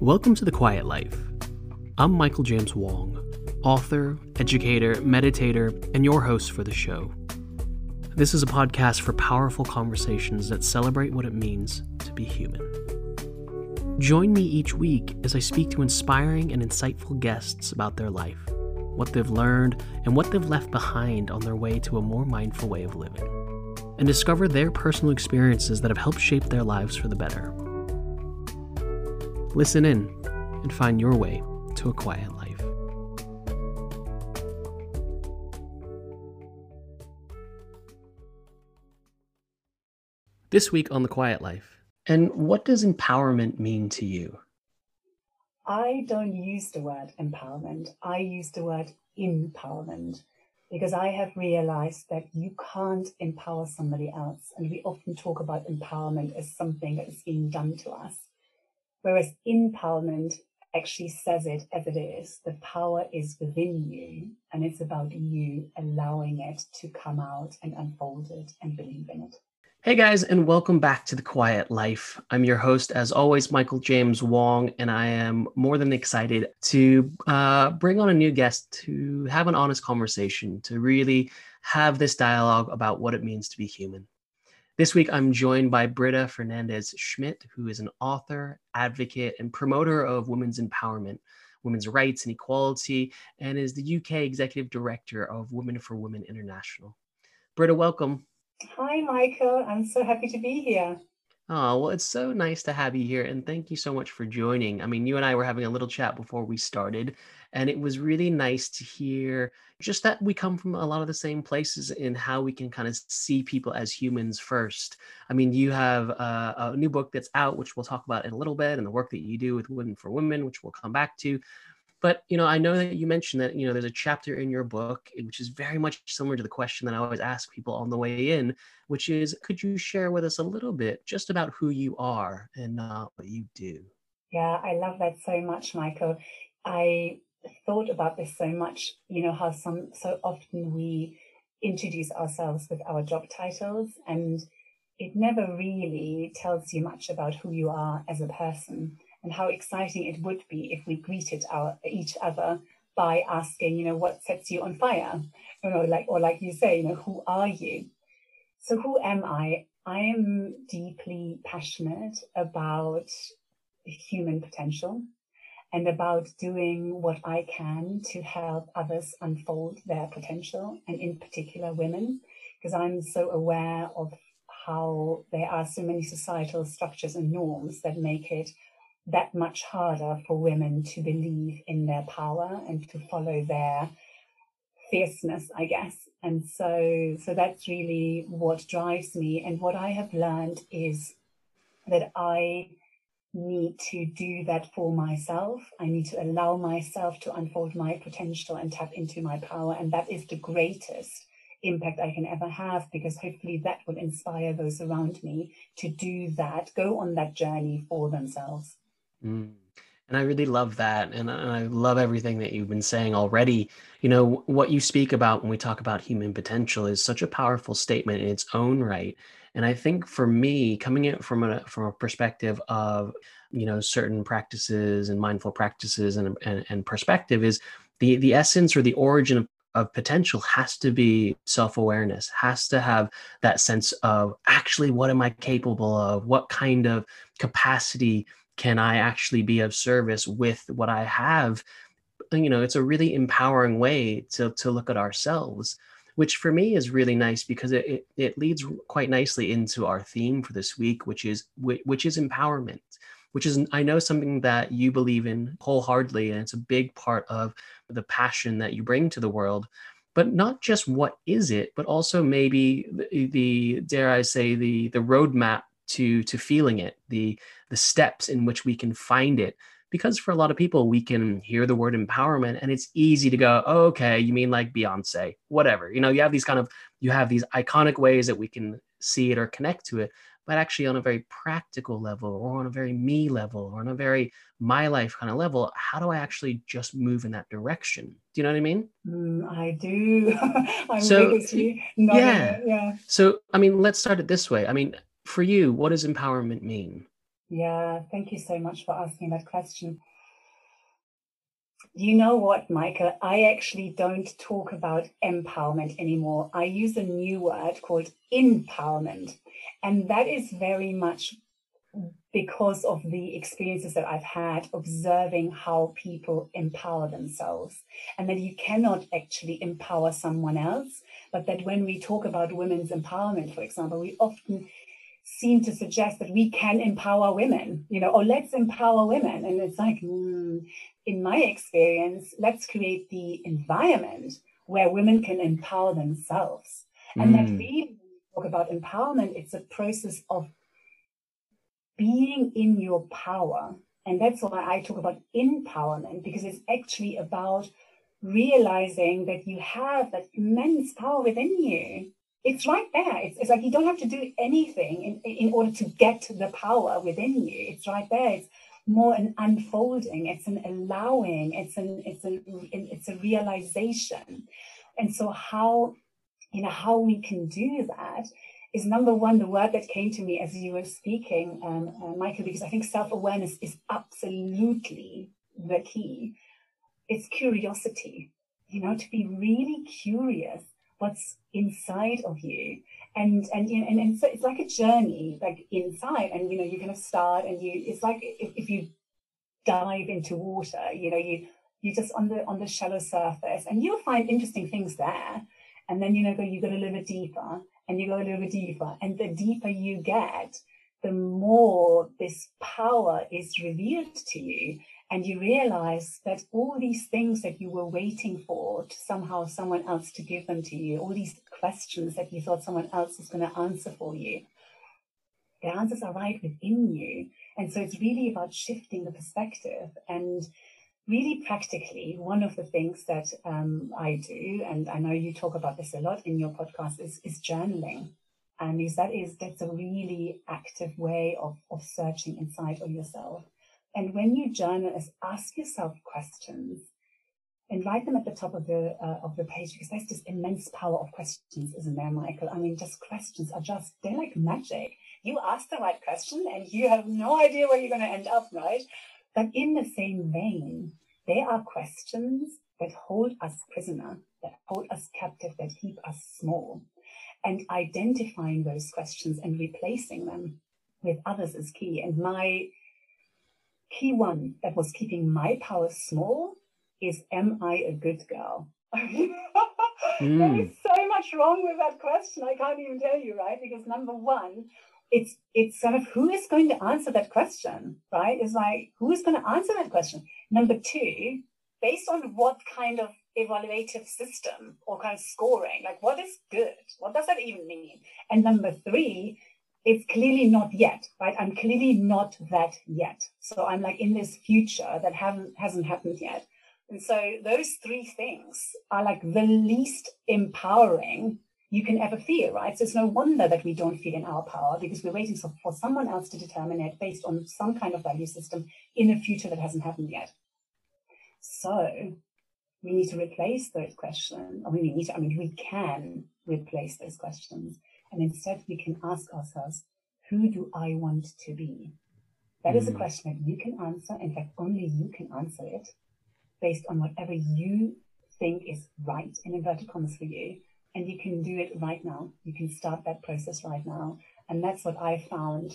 Welcome to The Quiet Life. I'm Michael James Wong, author, educator, meditator, and your host for the show. This is a podcast for powerful conversations that celebrate what it means to be human. Join me each week as I speak to inspiring and insightful guests about their life, what they've learned, and what they've left behind on their way to a more mindful way of living, and discover their personal experiences that have helped shape their lives for the better. Listen in and find your way to a quiet life. This week on The Quiet Life. And what does empowerment mean to you? I don't use the word empowerment. I use the word in-powerment because I have realized that you can't empower somebody else. And we often talk about empowerment as something that is being done to us. Whereas in-powerment actually says it as it is. The power is within you, and it's about you allowing it to come out and unfold it and believe in it. Hey guys, and welcome back to The Quiet Life. I'm your host, as always, Michael James Wong, and I am more than excited to uh, bring on a new guest to have an honest conversation, to really have this dialogue about what it means to be human. This week, I'm joined by Brita Fernandez Schmidt, who is an author, advocate, and promoter of women's empowerment, women's rights, and equality, and is the UK executive director of Women for Women International. Brita, welcome. Hi, Michael. I'm so happy to be here. Oh, well, it's so nice to have you here. And thank you so much for joining. I mean, you and I were having a little chat before we started, and it was really nice to hear just that we come from a lot of the same places in how we can kind of see people as humans first. I mean, you have a, a new book that's out, which we'll talk about in a little bit, and the work that you do with Women for Women, which we'll come back to. But you know, I know that you mentioned that you know there's a chapter in your book which is very much similar to the question that I always ask people on the way in, which is, could you share with us a little bit just about who you are and uh, what you do? Yeah, I love that so much, Michael. I thought about this so much. You know how some so often we introduce ourselves with our job titles and it never really tells you much about who you are as a person and how exciting it would be if we greeted our each other by asking, you know, what sets you on fire? You know, like or like you say, you know, who are you? So who am I? I am deeply passionate about human potential and about doing what I can to help others unfold their potential, and in particular women, because I'm so aware of how there are so many societal structures and norms that make it that much harder for women to believe in their power and to follow their fierceness, I guess. And so, so that's really what drives me. And what I have learned is that I need to do that for myself. I need to allow myself to unfold my potential and tap into my power. And that is the greatest impact I can ever have because hopefully that will inspire those around me to do that, go on that journey for themselves. Mm. And I really love that. And I love everything that you've been saying already. You know, what you speak about when we talk about human potential is such a powerful statement in its own right. And I think for me, coming in from a from a perspective of, you know, certain practices and mindful practices and, and, and perspective is the the essence or the origin of of potential has to be self-awareness has to have that sense of actually what am i capable of what kind of capacity can I actually be of service with what I have? You know, it's a really empowering way to, to look at ourselves, which for me is really nice because it, it, it leads quite nicely into our theme for this week, which is which is empowerment, which is I know something that you believe in wholeheartedly, and it's a big part of the passion that you bring to the world but not just what is it, but also maybe the, the, dare I say the the roadmap to to feeling it the the steps in which we can find it. Because for a lot of people we can hear the word empowerment and it's easy to go oh, okay you mean like beyonce whatever. You know you have these kind of you have these iconic ways that we can see it or connect to it but actually on a very practical level or on a very me level or on a very my life kind of level how do i actually just move in that direction? Do you know what i mean? Mm, i do. I'm so, yeah. yeah. So i mean let's start it this way. I mean for you, what does empowerment mean? Yeah, thank you so much for asking that question. You know what, Michael? I actually don't talk about empowerment anymore. I use a new word called in-powerment. And that is very much because of the experiences that I've had observing how people empower themselves. And that you cannot actually empower someone else, but that when we talk about women's empowerment, for example, we often seem to suggest that we can empower women, you know, or let's empower women. And it's like, mm, in my experience, let's create the environment where women can empower themselves. Mm. And that really, when we talk about empowerment, it's a process of being in your power. And that's why I talk about in-powerment, because it's actually about realizing that you have that immense power within you it's right there. It's, it's like you don't have to do anything in, in order to get the power within you. It's right there. It's more an unfolding. It's an allowing. It's an it's a it's a realization. And so how you know how we can do that is number one the word that came to me as you were speaking, um, uh, Michael, because I think self awareness is absolutely the key. It's curiosity. You know, to be really curious what's inside of you. And and you know, and, and so it's like a journey like inside. And you know you kind of start and you it's like if, if you dive into water you know you you just on the on the shallow surface. And you'll find interesting things there. And then you know go you go a little bit deeper and you go a little bit deeper. And the deeper you get the more this power is revealed to you and you realize that all these things that you were waiting for to somehow someone else to give them to you, all these questions that you thought someone else was going to answer for you, the answers are right within you. And so it's really about shifting the perspective. And really practically, one of the things that um, I do, and I know you talk about this a lot in your podcast, is, is journaling. And is that is that's a really active way of, of searching inside of yourself. And when you journal, is ask yourself questions and write them at the top of the uh, of the page because there's this immense power of questions, isn't there, Michael? I mean, just questions are just they're like magic. You ask the right question and you have no idea where you're going to end up, right? But in the same vein, there are questions that hold us prisoner, that hold us captive, that keep us small. And identifying those questions and replacing them with others is key. And my key one that was keeping my power small is Am I a good girl? mm. There is so much wrong with that question. I can't even tell you, right? Because number one, it's it's sort of who is going to answer that question, right? It's like who is going to answer that question. Number two, based on what kind of evaluative system or kind of scoring, like what is good? What does that even mean? And number three, it's clearly not yet, right? I'm clearly not that yet. So I'm like in this future that haven't hasn't happened yet. And so those three things are like the least empowering you can ever feel, right? So it's no wonder that we don't feel in our power because we're waiting for someone else to determine it based on some kind of value system in a future that hasn't happened yet. So we need to replace those questions. I mean, we need to, I mean, we can replace those questions and instead, we can ask ourselves, who do I want to be? That mm. is a hmm. question that you can answer. In fact, only you can answer it based on whatever you think is right in inverted commas for you. And you can do it right now. You can start that process right now. And that's what I found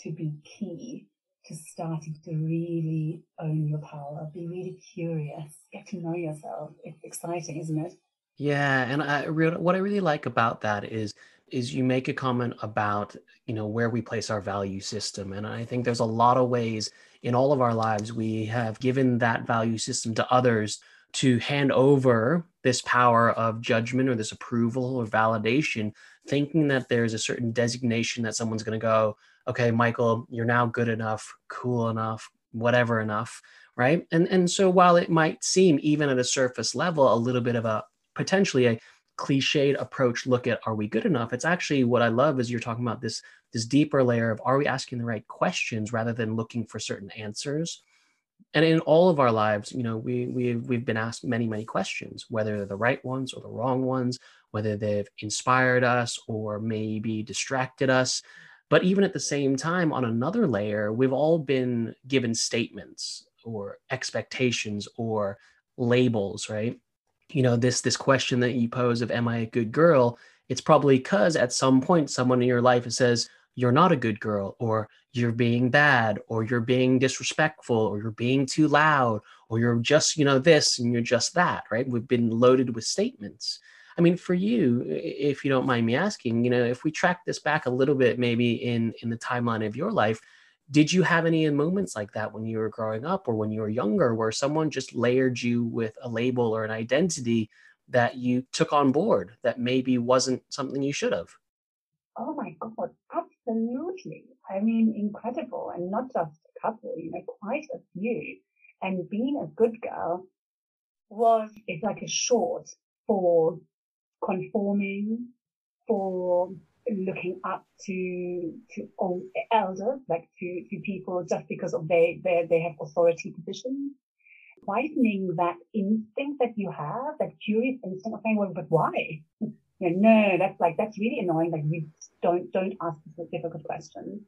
to be key to starting to really own your power, be really curious, get to know yourself. It's exciting, isn't it? Yeah, and I re- what I really like about that is is you make a comment about you know where we place our value system. And i think there's a lot of ways in all of our lives we have given that value system to others to hand over this power of judgment or this approval or validation thinking that there's a certain designation that someone's going to go okay michael you're now good enough cool enough whatever enough right? And and so while it might seem even at a surface level a little bit of a potentially a cliched approach look at are we good enough? It's actually what i love is you're talking about this this deeper layer of are we asking the right questions rather than looking for certain answers? And in all of our lives you know we we've, we've been asked many many questions whether they're the right ones or the wrong ones whether they've inspired us or maybe distracted us. But even at the same time, on another layer, we've all been given statements or expectations or labels, right? You know, this this question that you pose of am I a good girl? It's probably because at some point someone in your life says, you're not a good girl, or you're being bad, or you're being disrespectful, or you're being too loud, or you're just, you know, this and you're just that, right? We've been loaded with statements. I mean, for you, if you don't mind me asking, you know, if we track this back a little bit, maybe in in the timeline of your life, did you have any moments like that when you were growing up or when you were younger, where someone just layered you with a label or an identity that you took on board that maybe wasn't something you should have? Oh my God, absolutely. I mean, incredible. And not just a couple, you know, quite a few. And being a good girl was, it's like a short for conforming, for looking up to to old elders, like to to people just because of they they they have authority positions. Widening that instinct that you have, that curious instinct of saying, well, but why? You know, no, that's like that's really annoying. Like you don't don't ask difficult questions.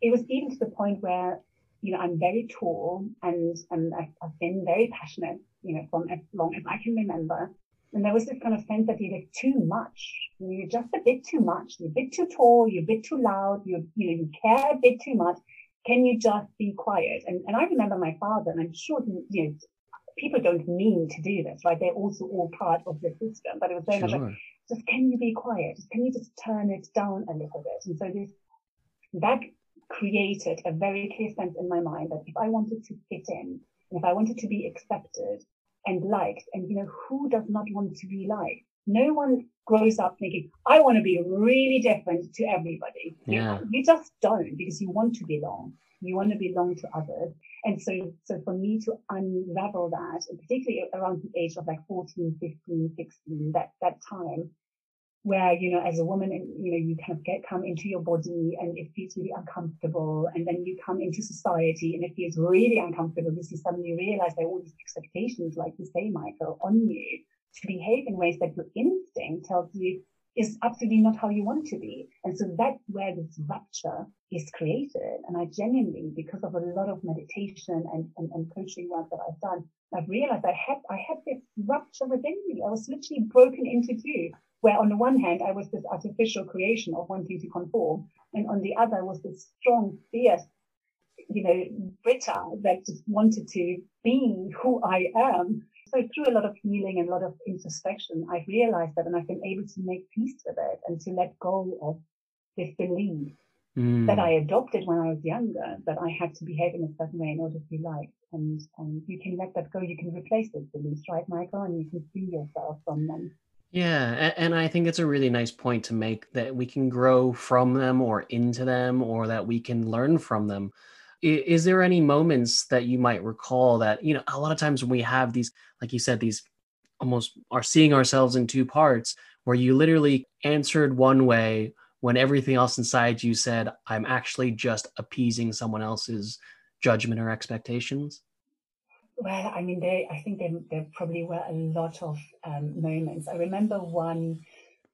It was even to the point where you know I'm very tall and and I've, I've been very passionate. You know, from as long as I can remember. And there was this kind of sense that you're too much. You're just a bit too much. You're a bit too tall. You're a bit too loud. You you know you care a bit too much. Can you just be quiet? And and I remember my father, and I'm sure you know people don't mean to do this, right? They're also all part of the system, but it was very sure. much like just can you be quiet? Just can you just turn it down a little bit? And so this that created a very clear sense in my mind that if I wanted to fit in, and if I wanted to be accepted, and liked. And, you know, who does not want to be liked? No one grows up thinking, I want to be really different to everybody. Yeah. You, just don't because you want to belong. You want to belong to others. And so, so for me to unravel that, particularly around the age of like 14, 15, 16, that, that time, where, you know, as a woman, you know, you kind of get, come into your body and it feels really uncomfortable. And then you come into society and it feels really uncomfortable because you suddenly realize there are all these expectations, like you say, Michael, on you to behave in ways that your instinct tells you is absolutely not how you want to be. And so that's where this rupture is created. And I genuinely, because of a lot of meditation and, and, and coaching work that I've done, I've realized I had, I had this rupture within me. I was literally broken into two where on the one hand, I was this artificial creation of wanting to conform. And on the other was this strong, fierce, you know, Brita that just wanted to be who I am. So through a lot of healing and a lot of introspection, I've realized that and I've been able to make peace with it and to let go of this belief mm. that I adopted when I was younger, that I had to behave in a certain way in order to be liked. And, and you can let that go. You can replace those beliefs, right, Michael? And you can free yourself from them. Yeah, and I think it's a really nice point to make that we can grow from them or into them or that we can learn from them. Is there any moments that you might recall that, you know, a lot of times when we have these, like you said, these almost are seeing ourselves in two parts where you literally answered one way when everything else inside you said, I'm actually just appeasing someone else's judgment or expectations? Well, I mean, there, I think there, there probably were a lot of um, moments. I remember one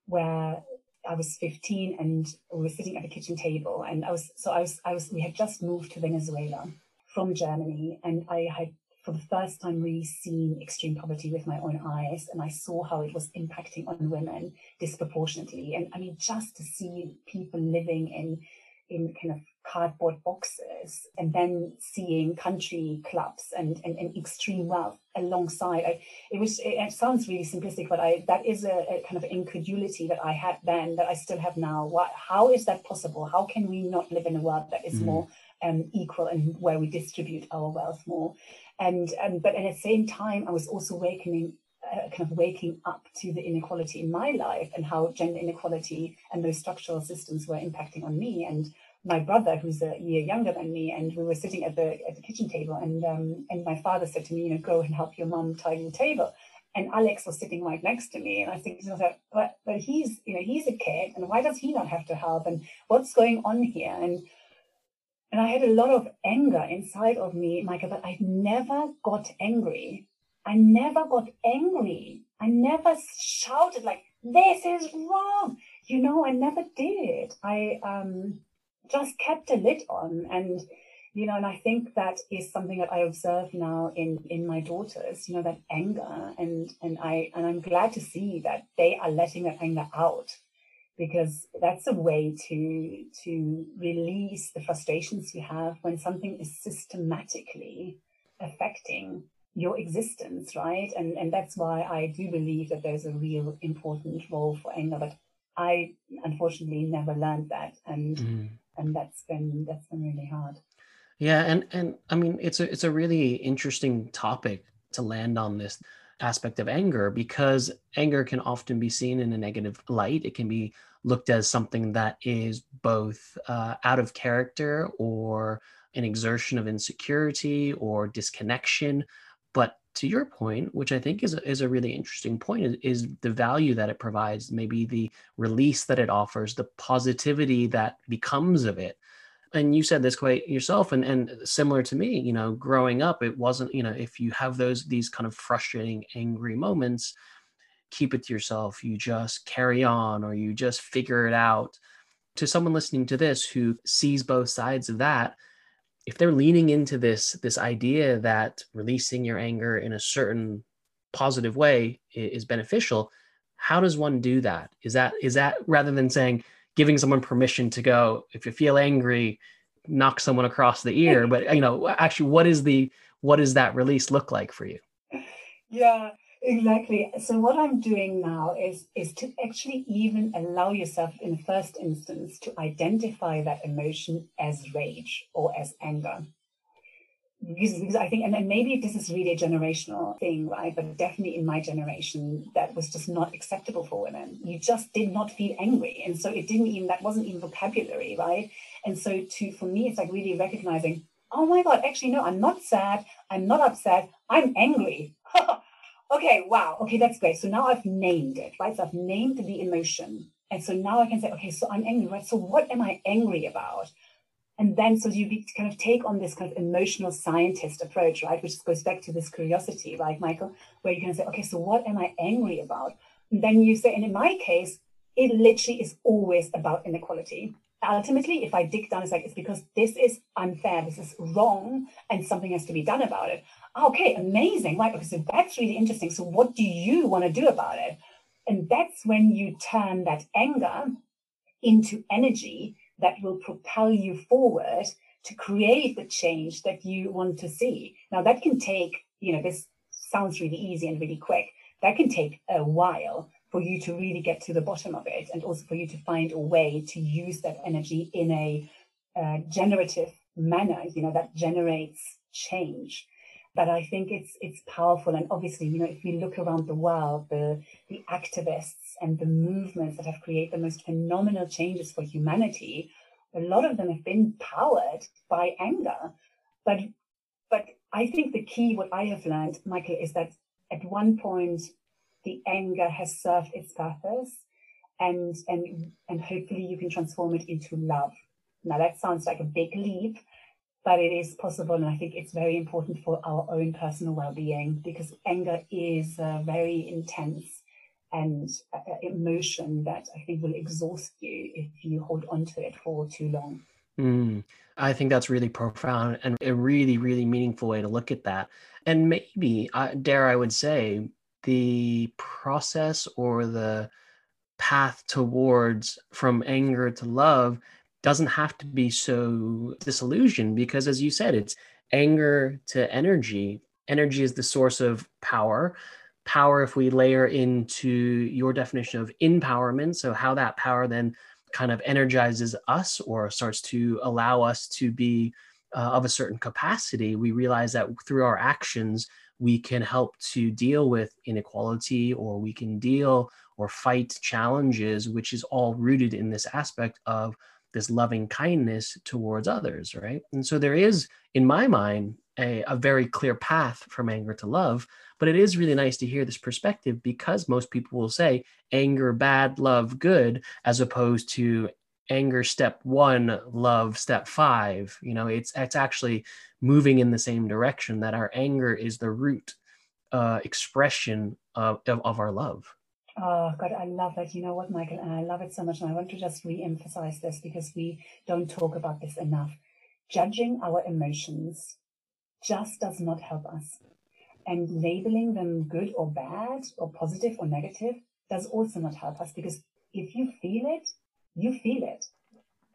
where I was 15 and we were sitting at the kitchen table and I was, so I was, I was, we had just moved to Venezuela from Germany and I had for the first time really seen extreme poverty with my own eyes and I saw how it was impacting on women disproportionately. And I mean, just to see people living in in kind of cardboard boxes and then seeing country clubs and, and, and extreme wealth alongside. I, it was it, sounds really simplistic but i that is a, a, kind of incredulity that i had then that i still have now. What how is that possible? How can we not live in a world that is mm. more um, equal and where we distribute our wealth more? And um, but at the same time i was also awakening uh, kind of waking up to the inequality in my life and how gender inequality and those structural systems were impacting on me. And my brother, who's a year younger than me, and we were sitting at the at the kitchen table, and um, and my father said to me, you know, go and help your mom tidy the table. And Alex was sitting right next to me, and I think, but but he's you know he's a kid, and why does he not have to help? And what's going on here? And and I had a lot of anger inside of me, Michael, but I never got angry. I never got angry. I never shouted like, this is wrong. You know, I never did. I, um, just kept a lid on. And, you know, and I think that is something that I observe now in in my daughters, you know, that anger and and I and I'm glad to see that they are letting that anger out because that's a way to to release the frustrations you have when something is systematically affecting your existence right and and that's why i do believe that there's a real important role for anger but i unfortunately never learned that and mm. And that's been that's been really hard yeah and and i mean it's a it's a really interesting topic to land on this aspect of anger because anger can often be seen in a negative light. It can be looked as something that is both uh, out of character or an exertion of insecurity or disconnection. But to your point, which I think is a, is a really interesting point, is, is the value that it provides, maybe the release that it offers, the positivity that becomes of it. And you said this quite yourself and and similar to me you know growing up it wasn't you know if you have those these kind of frustrating angry moments keep it to yourself. You just carry on or you just figure it out. To someone listening to this who sees both sides of that if they're leaning into this this idea that releasing your anger in a certain positive way is beneficial how does one do that? Is that is that rather than saying giving someone permission to go if you feel angry knock someone across the ear but you know actually what is the what does that release look like for you? Yeah exactly so what i'm doing now is is to actually even allow yourself in the first instance to identify that emotion as rage or as anger because, because I think, and, and maybe this is really a generational thing, right? But definitely in my generation, that was just not acceptable for women. You just did not feel angry. And so it didn't even, that wasn't even vocabulary, right? And so to, for me, it's like really recognizing, oh my God, actually, no, I'm not sad. I'm not upset. I'm angry. okay, wow. Okay, that's great. So now I've named it, right? So I've named the emotion. And so now I can say, okay, so I'm angry, right? So what am I angry about? and then so you kind of take on this kind of emotional scientist approach right which goes back to this curiosity right michael where you can say okay so what am i angry about and then you say and in my case it literally is always about inequality ultimately if i dig down it's like it's because this is unfair this is wrong and something has to be done about it okay amazing right okay so that's really interesting so what do you want to do about it and that's when you turn that anger into energy that will propel you forward to create the change that you want to see. Now, that can take, you know, this sounds really easy and really quick. That can take a while for you to really get to the bottom of it and also for you to find a way to use that energy in a uh, generative manner, you know, that generates change but I think it's it's powerful. And obviously, you know, if we look around the world, the the activists and the movements that have created the most phenomenal changes for humanity, a lot of them have been powered by anger. But but I think the key, what I have learned, Michael, is that at one point the anger has served its purpose and and and hopefully you can transform it into love. Now that sounds like a big leap, but it is possible. And I think it's very important for our own personal well being because anger is a very intense and uh, emotion that I think will exhaust you if you hold on to it for too long. Mm, I think that's really profound and a really, really meaningful way to look at that. And maybe, uh, dare I would say, the process or the path towards from anger to love doesn't have to be so disillusioned because as you said it's anger to energy. Energy is the source of power. Power if we layer into your definition of empowerment so how that power then kind of energizes us or starts to allow us to be uh, of a certain capacity we realize that through our actions we can help to deal with inequality or we can deal or fight challenges which is all rooted in this aspect of this loving kindness towards others, right? And so there is, in my mind, a, a, very clear path from anger to love. But it is really nice to hear this perspective because most people will say anger bad, love good, as opposed to anger step one, love step five. You know, it's it's actually moving in the same direction. That our anger is the root uh, expression of, of, of our love. Oh, God, I love that. You know what, Michael? And I love it so much. And I want to just re emphasize this because we don't talk about this enough. Judging our emotions just does not help us. And labeling them good or bad or positive or negative does also not help us because if you feel it, you feel it.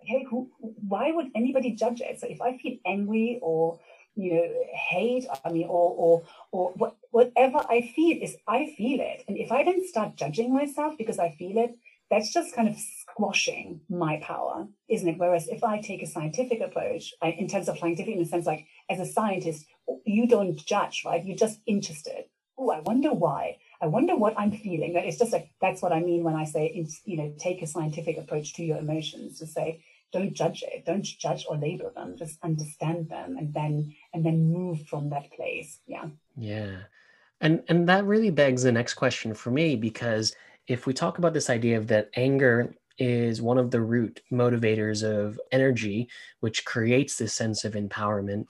Okay, who, why would anybody judge it? So if I feel angry or you know hate, I mean, or or or what, whatever I feel is I feel it, and if I don't start judging myself because I feel it, that's just kind of squashing my power, isn't it? Whereas if I take a scientific approach, I, in terms of scientific, in the sense like as a scientist, you don't judge, right? You're just interested. Oh, I wonder why. I wonder what I'm feeling. It's just like that's what I mean when I say, you know, take a scientific approach to your emotions. To say, don't judge it, don't judge or label them. Just understand them, and then and then move from that place. Yeah. Yeah, and and that really begs the next question for me because if we talk about this idea of that anger is one of the root motivators of energy, which creates this sense of empowerment.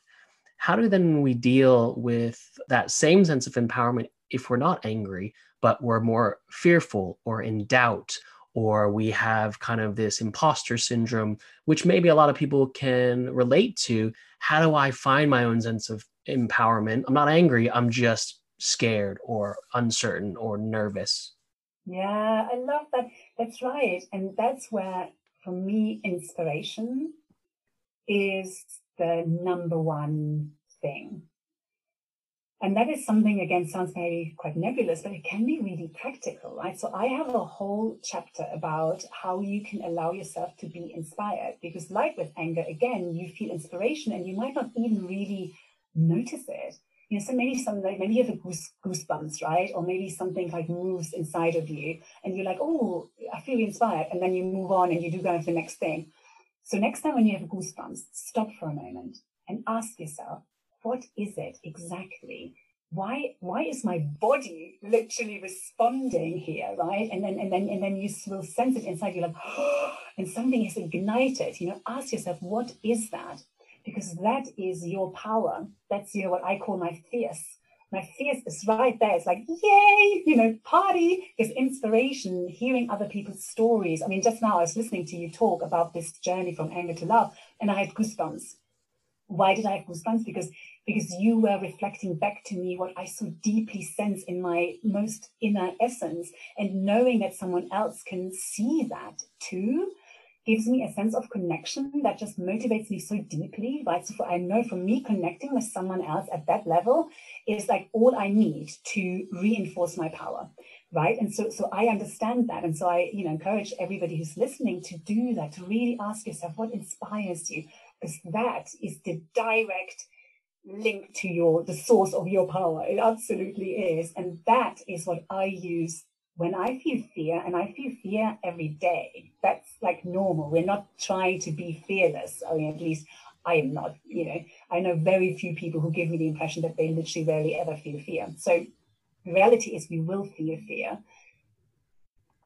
How do then we deal with that same sense of empowerment if we're not angry, but we're more fearful or in doubt, or we have kind of this imposter syndrome, which maybe a lot of people can relate to. How do I find my own sense of empowerment? I'm not angry, I'm just scared or uncertain or nervous. Yeah, I love that. That's right. And that's where, for me, inspiration is the number one thing. And that is something, again, sounds maybe quite nebulous, but it can be really practical, right? So I have a whole chapter about how you can allow yourself to be inspired. Because, like with anger, again, you feel inspiration and you might not even really notice it. You know, so maybe some like maybe you have a goose, goosebumps, right? Or maybe something like moves inside of you and you're like, oh, I feel inspired. And then you move on and you do kind of the next thing. So next time when you have goosebumps, stop for a moment and ask yourself, what is it exactly? Why why is my body literally responding here, right? And then and then and then you will sense it inside. You're like, oh, and something is ignited. You know, ask yourself, what is that? Because that is your power. That's you know what I call my fierce. My fierce is right there. It's like, yay, you know, party is inspiration, hearing other people's stories. I mean, just now I was listening to you talk about this journey from anger to love, and I had goosebumps why did I have goosebumps? Because because you were reflecting back to me what I so deeply sense in my most inner essence, and knowing that someone else can see that too gives me a sense of connection that just motivates me so deeply, right? So for, I know for me, connecting with someone else at that level is like all I need to reinforce my power, right? And so, so I understand that, and so I, you know, encourage everybody who's listening to do that, to really ask yourself what inspires you, because that is the direct link to your the source of your power. It absolutely is. And that is what i use when i feel fear and i feel fear every day. That's like normal. We're not trying to be fearless. I mean at least i am not you know. I know very few people who give me the impression that they literally rarely ever feel fear. So the reality is we will feel fear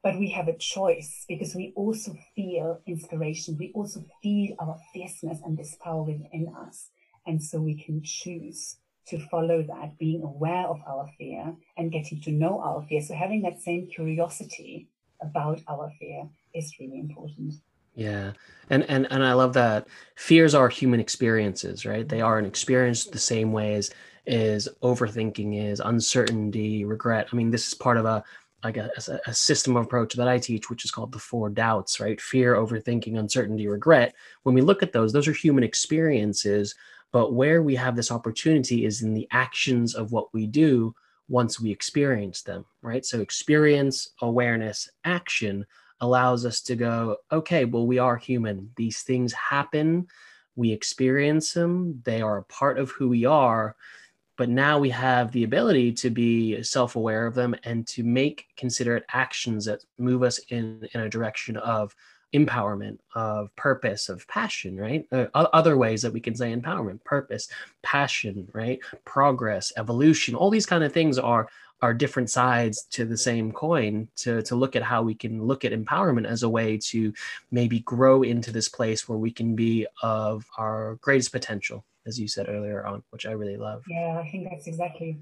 but we have a choice because we also feel inspiration. We also feel our fierceness and this power within us. And so we can choose to follow that, being aware of our fear and getting to know our fear. So having that same curiosity about our fear is really important. Yeah. And and and I love that fears are human experiences, right? They are an experience the same way as is overthinking is uncertainty, regret. I mean, this is part of a like a, a, system approach that I teach, which is called the four doubts, right? Fear, overthinking, uncertainty, regret. When we look at those, those are human experiences. But where we have this opportunity is in the actions of what we do once we experience them, right? So, experience, awareness, action allows us to go, okay, well, we are human. These things happen. We experience them. They are a part of who we are but now we have the ability to be self-aware of them and to make considerate actions that move us in in a direction of empowerment of purpose of passion right uh, other ways that we can say empowerment purpose passion right progress evolution all these kind of things are are different sides to the same coin to to look at how we can look at empowerment as a way to maybe grow into this place where we can be of our greatest potential as you said earlier on, which I really love. Yeah, I think that's exactly.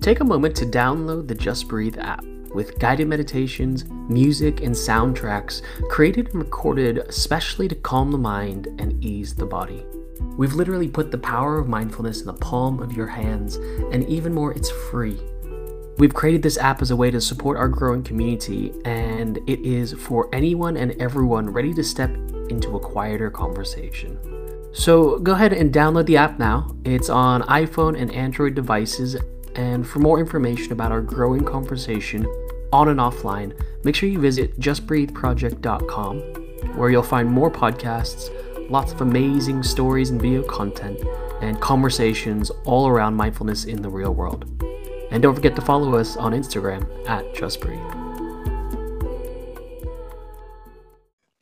Take a moment to download the Just Breathe app. With guided meditations, music, and soundtracks created and recorded especially to calm the mind and ease the body. We've literally put the power of mindfulness in the palm of your hands, and even more, it's free. We've created this app as a way to support our growing community, and it is for anyone and everyone ready to step into a quieter conversation. So go ahead and download the app now. It's on iPhone and Android devices. And for more information about our growing conversation on and offline, make sure you visit justbreatheproject.com, where you'll find more podcasts, lots of amazing stories and video content, and conversations all around mindfulness in the real world. And don't forget to follow us on Instagram at JustBreathe.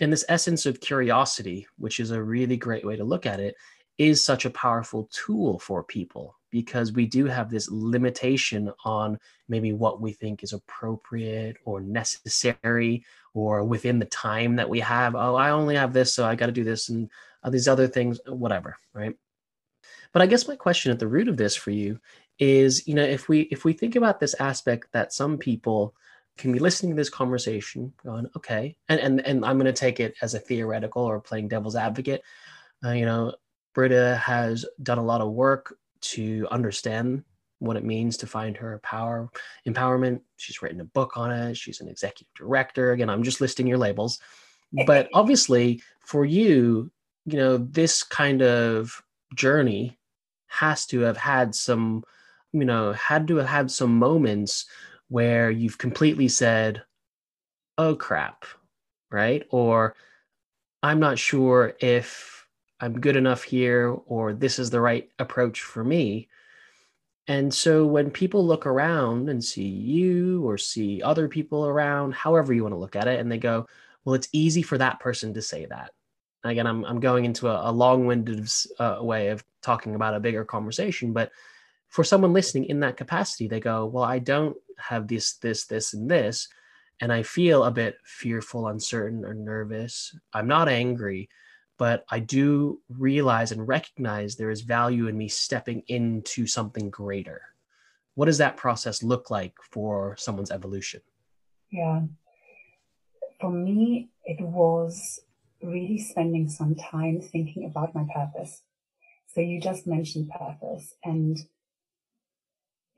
And this essence of curiosity, which is a really great way to look at it, is such a powerful tool for people because we do have this limitation on maybe what we think is appropriate or necessary or within the time that we have. Oh, I only have this, so I got to do this and these other things, whatever, right? But I guess my question at the root of this for you is, you know, if we if we think about this aspect that some people can be listening to this conversation going okay and and, and i'm going to take it as a theoretical or playing devil's advocate uh, you know brita has done a lot of work to understand what it means to find her power empowerment. She's written a book on it. She's an executive director. Again i'm just listing your labels. But obviously for you you know this kind of journey has to have had some you know had to have had some moments where you've completely said, oh crap, right? Or I'm not sure if I'm good enough here or this is the right approach for me. And so when people look around and see you or see other people around, however you want to look at it, and they go, well, it's easy for that person to say that. Again, I'm, I'm going into a, a long winded uh, way of talking about a bigger conversation, but for someone listening in that capacity, they go, well, I don't have this, this, this, and this. And I feel a bit fearful, uncertain, or nervous. I'm not angry, but I do realize and recognize there is value in me stepping into something greater. What does that process look like for someone's evolution? Yeah. For me, it was really spending some time thinking about my purpose. So you just mentioned purpose and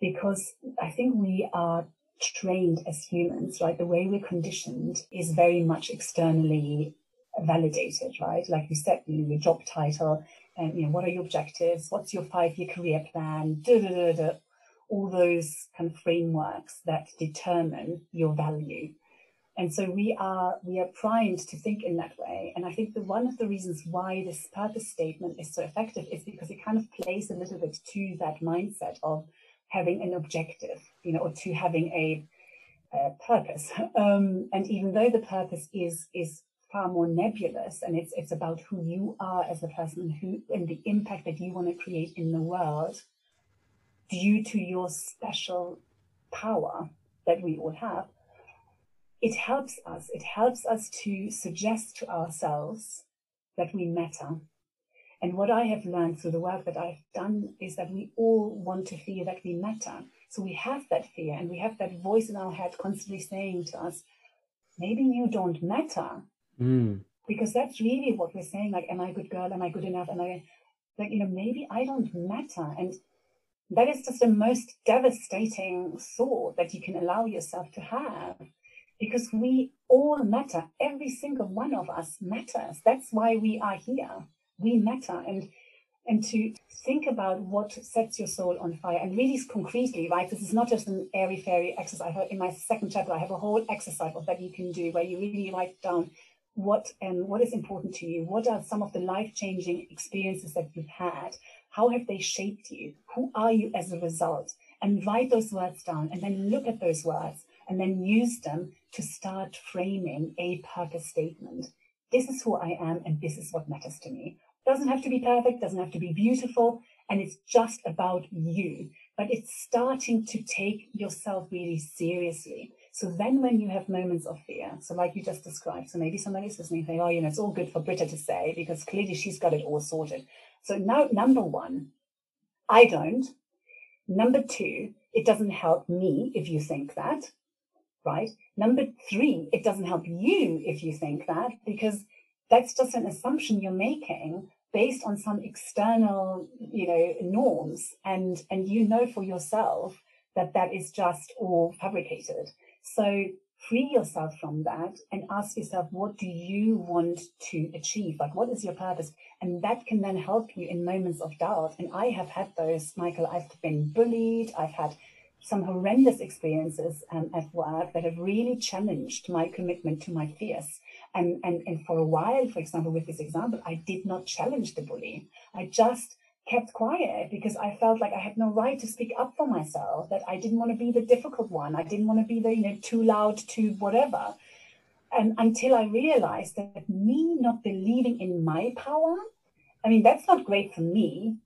because I think we are trained as humans, right? The way we're conditioned is very much externally validated, right? Like you said, you know, your job title and, you know, what are your objectives? What's your five year career plan? All those kind of frameworks that determine your value. And so we are we are primed to think in that way. And I think that one of the reasons why this purpose statement is so effective is because it kind of plays a little bit to that mindset of having an objective, you know, or to having a, a purpose. Um, and even though the purpose is is far more nebulous and it's it's about who you are as a person who and the impact that you want to create in the world due to your special power that we all have it helps us it helps us to suggest to ourselves that we matter and what I have learned through the work that I've done is that we all want to feel that we matter. So we have that fear and we have that voice in our head constantly saying to us, maybe you don't matter. Mm. Because that's really what we're saying. Like, am I a good girl? Am I good enough? Am I like, you know, maybe I don't matter. And that is just the most devastating thought that you can allow yourself to have because we all matter. Every single one of us matters. That's why we are here we matter and and to think about what sets your soul on fire and really concretely right this is not just an airy fairy exercise in my second chapter i have a whole exercise of that you can do where you really write down what um, what is important to you? What are some of the life-changing experiences that you've had? How have they shaped you? Who are you as a result? And write those words down and then look at those words and then use them to start framing a purpose statement. This is who i am and this is what matters to me. Doesn't have to be perfect, doesn't have to be beautiful, and it's just about you. But it's starting to take yourself really seriously. So then when you have moments of fear, so like you just described, so maybe somebody's listening saying, oh, you know, it's all good for Brita to say because clearly she's got it all sorted. So now, number one, I don't. Number two, it doesn't help me if you think that. right? Number three, it doesn't help you if you think that, because that's just an assumption you're making based on some external, you know, norms. And, and you know for yourself that that is just all fabricated. So free yourself from that and ask yourself, what do you want to achieve? Like, what is your purpose? And that can then help you in moments of doubt. And I have had those, Michael. I've been bullied. I've had some horrendous experiences um, at work that have really challenged my commitment to my fears. And, and, and for a while, for example, with this example, I did not challenge the bully. I just kept quiet because I felt like I had no right to speak up for myself, that I didn't want to be the difficult one. I didn't want to be the, you know, too loud, too whatever. And until I realized that me not believing in my power, I mean, that's not great for me.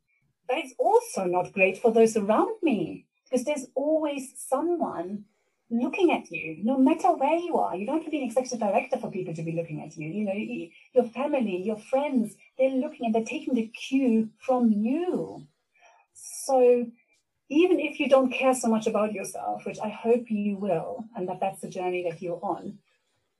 That is also not great for those around me because there's always someone looking at you, no matter where you are. You don't have to be an executive director for people to be looking at you. You know, your family, your friends, they're looking and they're taking the cue from you. So even if you don't care so much about yourself, which I hope you will, and that that's the journey that you're on,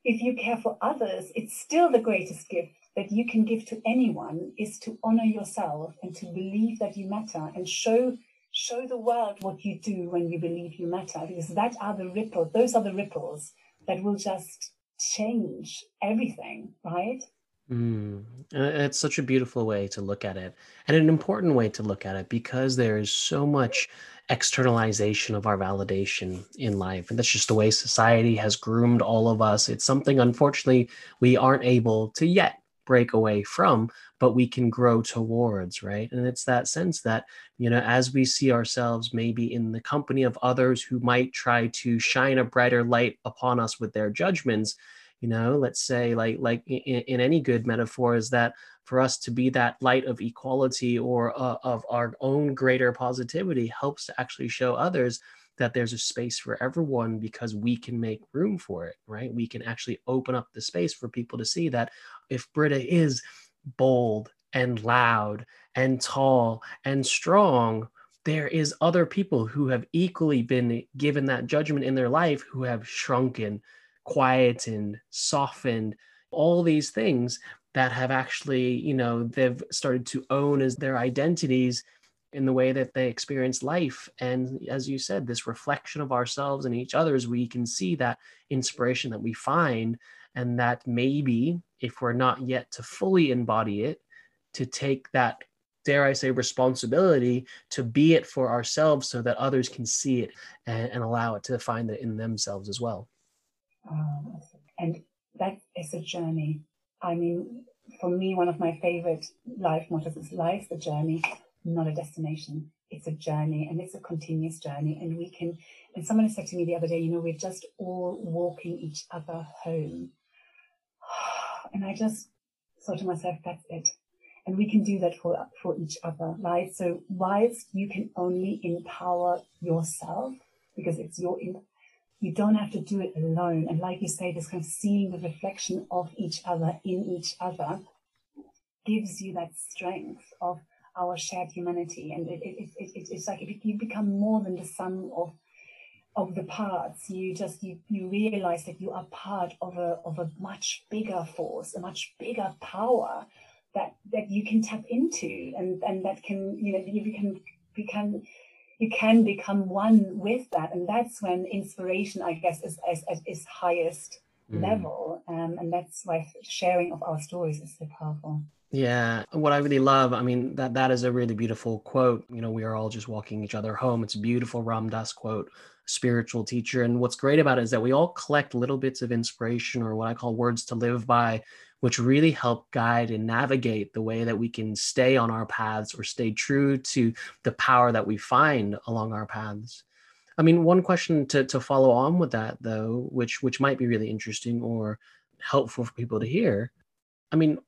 if you care for others, it's still the greatest gift that you can give to anyone is to honor yourself and to believe that you matter and show show the world what you do when you believe you matter because that are the ripples those are the ripples that will just change everything right mm. it's such a beautiful way to look at it and an important way to look at it because there is so much externalization of our validation in life and that's just the way society has groomed all of us it's something unfortunately we aren't able to yet break away from but we can grow towards right? And it's that sense that you know as we see ourselves maybe in the company of others who might try to shine a brighter light upon us with their judgments you know let's say like like in, in any good metaphor is that for us to be that light of equality or uh, of our own greater positivity helps to actually show others that there's a space for everyone because we can make room for it, right? We can actually open up the space for people to see that if Brita is bold and loud and tall and strong, there is other people who have equally been given that judgment in their life who have shrunken, quietened, softened, all these things that have actually, you know, they've started to own as their identities in the way that they experience life. And as you said, this reflection of ourselves and each other's, we can see that inspiration that we find, and that maybe if we're not yet to fully embody it, to take that, dare I say, responsibility to be it for ourselves so that others can see it and, and allow it to find it in themselves as well. And that is a journey. I mean, for me, one of my favorite life mottos is life's a journey not a destination. It's a journey and it's a continuous journey. And we can, and someone said to me the other day, you know, we're just all walking each other home. And I just thought to myself, that's it. And we can do that for, for each other, right? So whilst you can only empower yourself because it's your, you don't have to do it alone. And like you say, this kind of seeing the reflection of each other in each other gives you that strength of our shared humanity. And it, it, it, it, it's like you become more than the sum of of the parts. You just you, you realize that you are part of a of a much bigger force, a much bigger power that that you can tap into, and and that can you know you can become you can become one with that, and that's when inspiration, I guess, is is, is highest mm. level, um, and that's why sharing of our stories is so powerful. Yeah, what I really love, I mean, that that is a really beautiful quote. You know, we are all just walking each other home. It's a beautiful Ram Dass quote, spiritual teacher. And what's great about it is that we all collect little bits of inspiration or what I call words to live by, which really help guide and navigate the way that we can stay on our paths or stay true to the power that we find along our paths. I mean, one question to, to follow on with that though, which which might be really interesting or helpful for people to hear. I mean,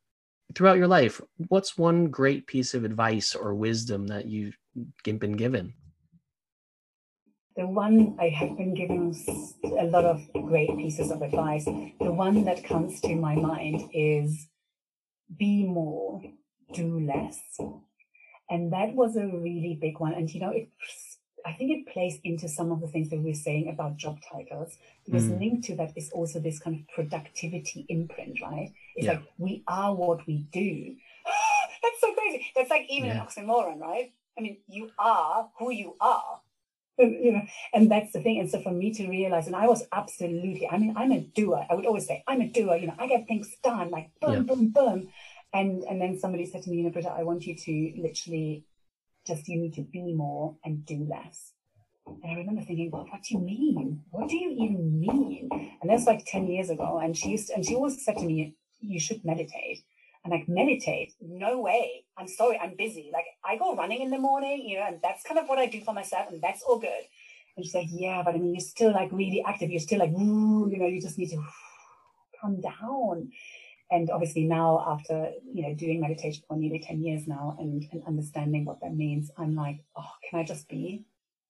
throughout your life, what's one great piece of advice or wisdom that you've been given? The one I have been given a lot of great pieces of advice. The one that comes to my mind is be more, do less. And that was a really big one. And, you know, it I think it plays into some of the things that we we're saying about job titles because mm. linked to that is also this kind of productivity imprint, right? It's yeah. like we are what we do. That's so crazy. That's like even yeah. an oxymoron, right? I mean, you are who you are. you know, and that's the thing. And so for me to realize, and I was absolutely, I mean, I'm a doer. I would always say, I'm a doer, you know, I get things done, like boom, yeah. boom, boom. And and then somebody said to me, you know, Brita, I want you to literally just you need to be more and do less. And I remember thinking, well, what do you mean? What do you even mean? And that's like 10 years ago. And she used to, and she always said to me, you should meditate. And like, meditate? No way. I'm sorry, I'm busy. Like, I go running in the morning, you know, and that's kind of what I do for myself, and that's all good. And she's like, yeah, but I mean, you're still like really active. You're still like, you know, you just need to calm down and obviously now after you know doing meditation for nearly 10 years now and, and understanding what that means i'm like oh can i just be?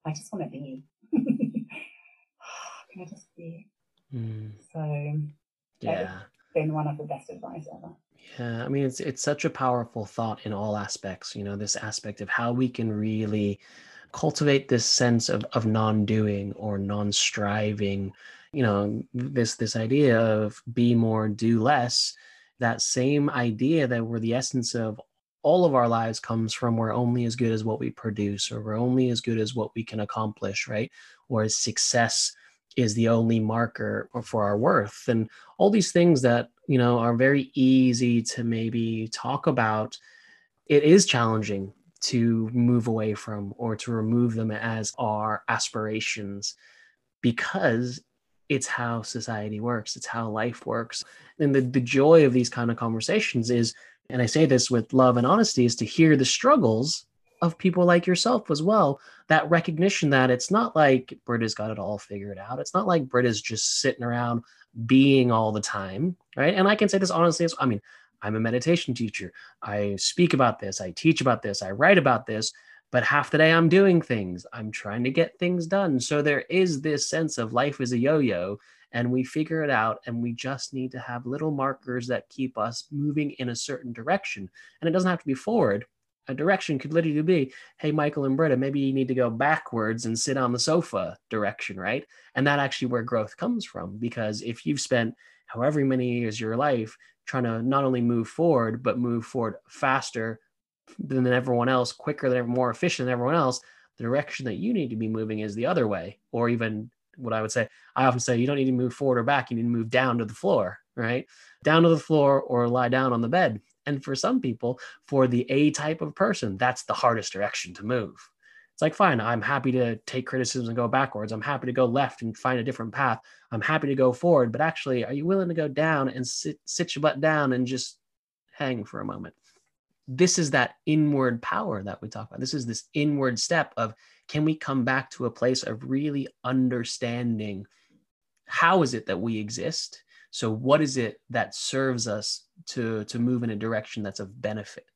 I just want to be can i just be? Mm. so yeah. been one of the best advice ever. Yeah i mean it's it's such a powerful thought in all aspects you know this aspect of how we can really cultivate this sense of, of non-doing or non-striving you know this this idea of be more do less that same idea that we're the essence of all of our lives comes from we're only as good as what we produce or we're only as good as what we can accomplish right? Or success is the only marker for our worth. And all these things that you know are very easy to maybe talk about it is challenging to move away from or to remove them as our aspirations because it's how society works it's how life works. And the, the joy of these kind of conversations is and i say this with love and honesty is to hear the struggles of people like yourself as well. That recognition that it's not like brita's got it all figured out. It's not like brita's just sitting around being all the time right? And i can say this honestly i mean i'm a meditation teacher. I speak about this i teach about this i write about this but half the day I'm doing things. I'm trying to get things done. So there is this sense of life is a yo yo, and we figure it out, and we just need to have little markers that keep us moving in a certain direction. And it doesn't have to be forward. A direction could literally be, hey, Michael and Brita, maybe you need to go backwards and sit on the sofa direction, right? And that actually where growth comes from. Because if you've spent however many years of your life trying to not only move forward, but move forward faster, than everyone else, quicker than more efficient than everyone else, the direction that you need to be moving is the other way. Or even what I would say, I often say you don't need to move forward or back, you need to move down to the floor, right? Down to the floor or lie down on the bed. And for some people, for the A type of person, that's the hardest direction to move. It's like, fine, I'm happy to take criticism and go backwards. I'm happy to go left and find a different path. I'm happy to go forward. But actually, are you willing to go down and sit, sit your butt down and just hang for a moment? This is that inward power that we talk about. This is this inward step of can we come back to a place of really understanding how is it that we exist? So what is it that serves us to to move in a direction that's of benefit?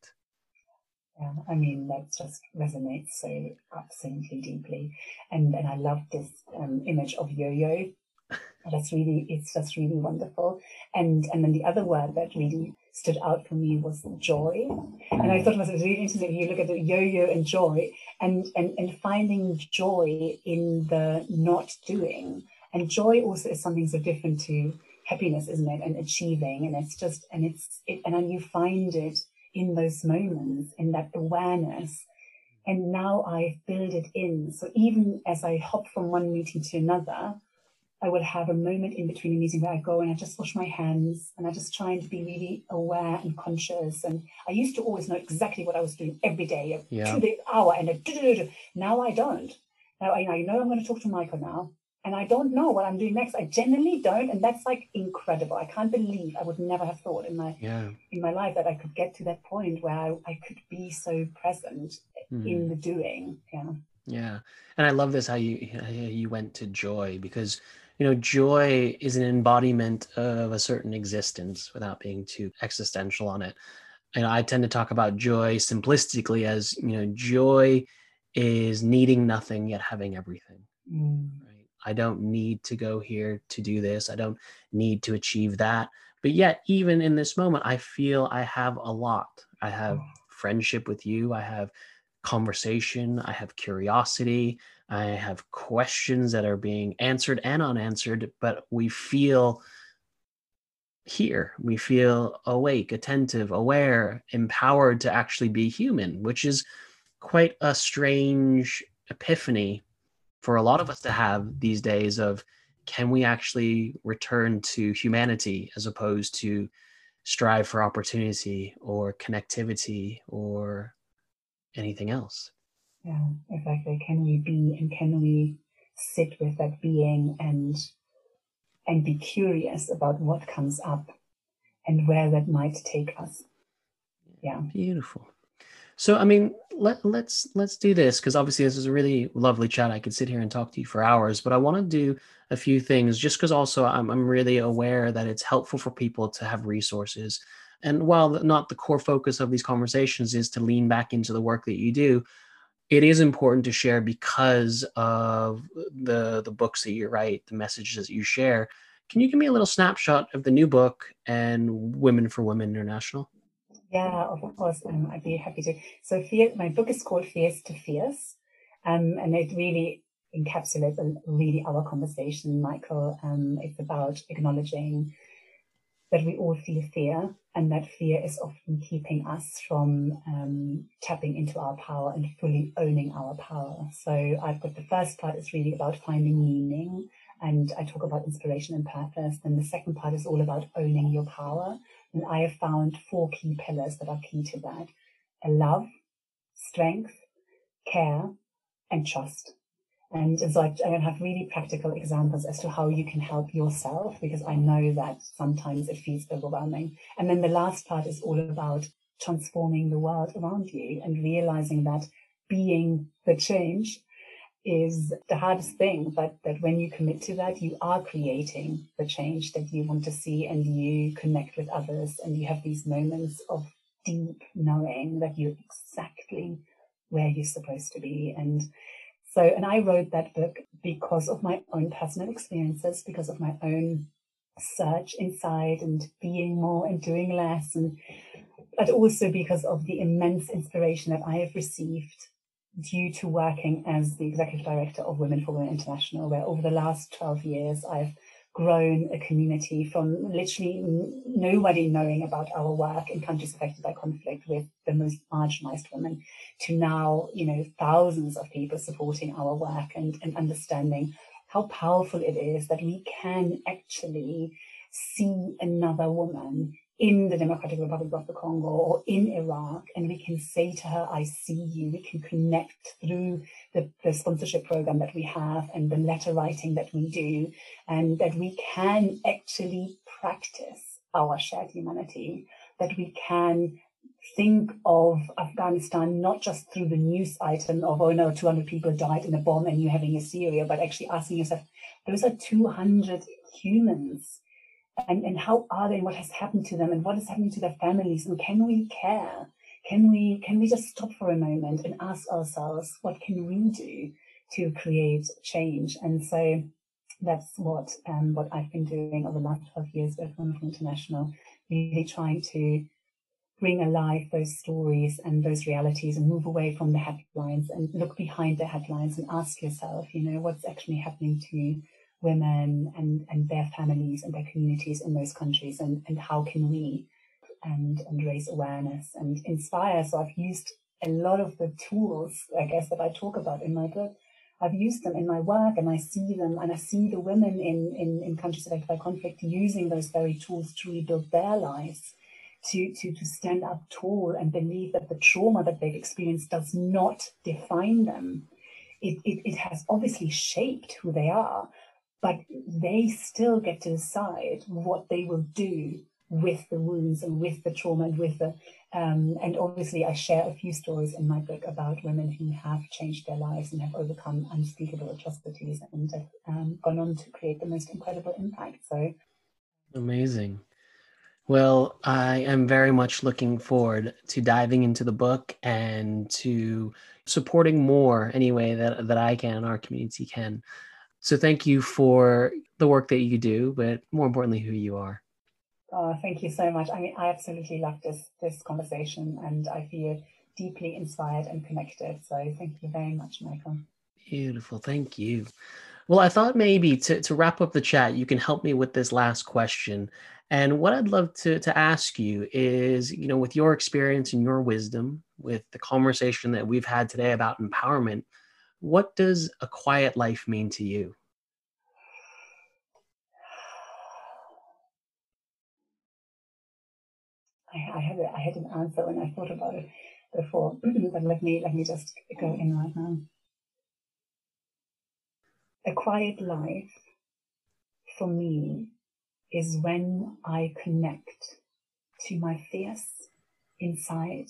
Yeah, I mean that just resonates so absolutely deeply, and and I love this um, image of yo-yo. That's really it's just really wonderful, and and then the other word that really stood out for me was joy. And I thought it was really interesting. You look at the yo-yo and joy and, and, and finding joy in the not doing. And joy also is something so different to happiness, isn't it? And achieving. And it's just, and it's, it, and then you find it in those moments, in that awareness. And now I've built it in. So even as I hop from one meeting to another, I will have a moment in between a meeting where I go and I just wash my hands and I just trying to be really aware and conscious. And I used to always know exactly what I was doing every day, yeah. to the hour, and a now I don't. Now I, I know I'm going to talk to Michael now, and I don't know what I'm doing next. I genuinely don't, and that's like incredible. I can't believe I would never have thought in my yeah. in my life that I could get to that point where I, I could be so present mm. in the doing. Yeah. Yeah, and I love this how you how you went to joy because you know joy is an embodiment of a certain existence without being too existential on it and i tend to talk about joy simplistically as you know joy is needing nothing yet having everything mm. right i don't need to go here to do this i don't need to achieve that but yet even in this moment i feel i have a lot i have oh. friendship with you i have conversation. I have curiosity. I have questions that are being answered and unanswered, but we feel here. We feel awake, attentive, aware, empowered to actually be human, which is quite a strange epiphany for a lot of us to have these days of can we actually return to humanity as opposed to strive for opportunity or connectivity or anything else yeah exactly can we be and can we sit with that being and and be curious about what comes up and where that might take us yeah beautiful so I mean, let let's let's do this because obviously this is a really lovely chat. I could sit here and talk to you for hours, but I want to do a few things just because also I'm I'm really aware that it's helpful for people to have resources. And while not the core focus of these conversations is to lean back into the work that you do, it is important to share because of the the books that you write, the messages that you share. Can you give me a little snapshot of the new book and Women for Women International? Yeah, of course. Um, I'd be happy to. So, fear, my book is called Fears to Fierce, um, and it really encapsulates really our conversation, Michael. Um, it's about acknowledging that we all feel fear, and that fear is often keeping us from um, tapping into our power and fully owning our power. So, I've got the first part is really about finding meaning, and I talk about inspiration and purpose. Then the second part is all about owning your power and I have found four key pillars that are key to that a love, strength, care, and trust. And, it's like, I have really practical examples as to how you can help yourself because I know that sometimes it feels overwhelming. And then the last part is all about transforming the world around you and realizing that being the change is the hardest thing, but that when you commit to that, you are creating the change that you want to see and you connect with others and you have these moments of deep knowing that you're exactly where you're supposed to be. And so, and I wrote that book because of my own personal experiences, because of my own search inside and being more and doing less and but also because of the immense inspiration that I have received due to working as the executive director of Women for Women International, where over the last 12 years I've grown a community from literally nobody knowing about our work in countries affected by conflict with the most marginalized women to now, you know, thousands of people supporting our work and, and understanding how powerful it is that we can actually see another woman in the Democratic Republic of the Congo or in Iraq, and we can say to her, I see you. We can connect through the, the, sponsorship program that we have and the letter writing that we do, and that we can actually practice our shared humanity, that we can think of Afghanistan not just through the news item of, oh no, 200 people died in a bomb and you're having a Syria, but actually asking yourself, those are 200 humans and, and how are they and what has happened to them and what is happening to their families and can we care? Can we can we just stop for a moment and ask ourselves what can we do to create change? And so that's what um, what I've been doing over the last 12 years with Women International, really trying to bring alive those stories and those realities and move away from the headlines and look behind the headlines and ask yourself, you know, what's actually happening to women and, and their families and their communities in those countries and, and how can we and, and raise awareness and inspire. So I've used a lot of the tools, I guess, that I talk about in my book. I've used them in my work and I see them and I see the women in, in, in countries affected by conflict using those very tools to rebuild their lives, to, to, to stand up tall and believe that the trauma that they've experienced does not define them. It, it, it has obviously shaped who they are, but they still get to decide what they will do with the wounds and with the trauma and with the um, and obviously I share a few stories in my book about women who have changed their lives and have overcome unspeakable atrocities and have um, gone on to create the most incredible impact. So amazing. Well, I am very much looking forward to diving into the book and to supporting more anyway that that I can, and our community can. So thank you for the work that you do, but more importantly, who you are. Oh, thank you so much. I mean, I absolutely love this this conversation, and I feel deeply inspired and connected. So thank you very much, Michael. Beautiful. Thank you. Well, I thought maybe to, to wrap up the chat, you can help me with this last question. And what I'd love to, to ask you is, you know, with your experience and your wisdom, with the conversation that we've had today about empowerment, what does a quiet life mean to you? I, I had a, I had an answer when I thought about it before, but let me let me just go in right now. A quiet life for me is when I connect to my fears inside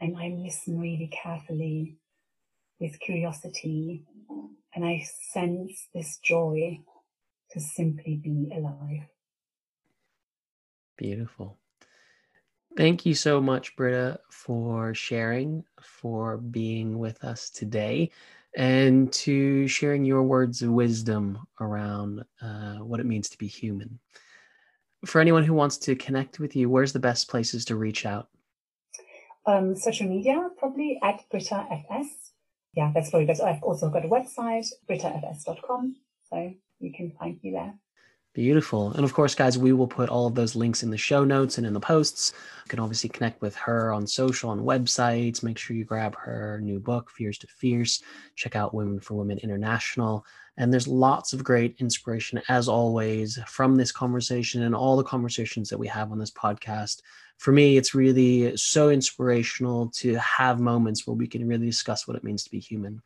and I listen really carefully with curiosity and I sense this joy to simply be alive. Beautiful. Thank you so much, Brita, for sharing, for being with us today, and to sharing your words of wisdom around uh, what it means to be human. For anyone who wants to connect with you, where's the best places to reach out? Um, social media, probably at Brita FS. Yeah, that's probably best. I've also got a website, britafs.com, so you can find me there. Beautiful. And of course, guys, we will put all of those links in the show notes and in the posts. You can obviously connect with her on social, on websites. Make sure you grab her new book, Fears to Fierce. Check out Women for Women International. And there's lots of great inspiration, as always, from this conversation and all the conversations that we have on this podcast. For me, it's really so inspirational to have moments where we can really discuss what it means to be human.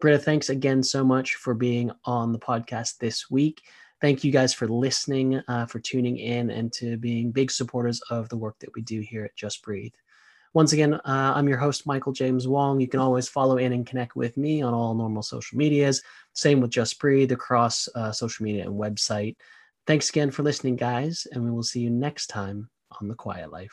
Brita, thanks again so much for being on the podcast this week. Thank you guys for listening, uh, for tuning in, and to being big supporters of the work that we do here at Just Breathe. Once again, uh, I'm your host, Michael James Wong. You can always follow in and connect with me on all normal social medias. Same with Just Breathe across uh, social media and website. Thanks again for listening, guys, and we will see you next time on The Quiet Life.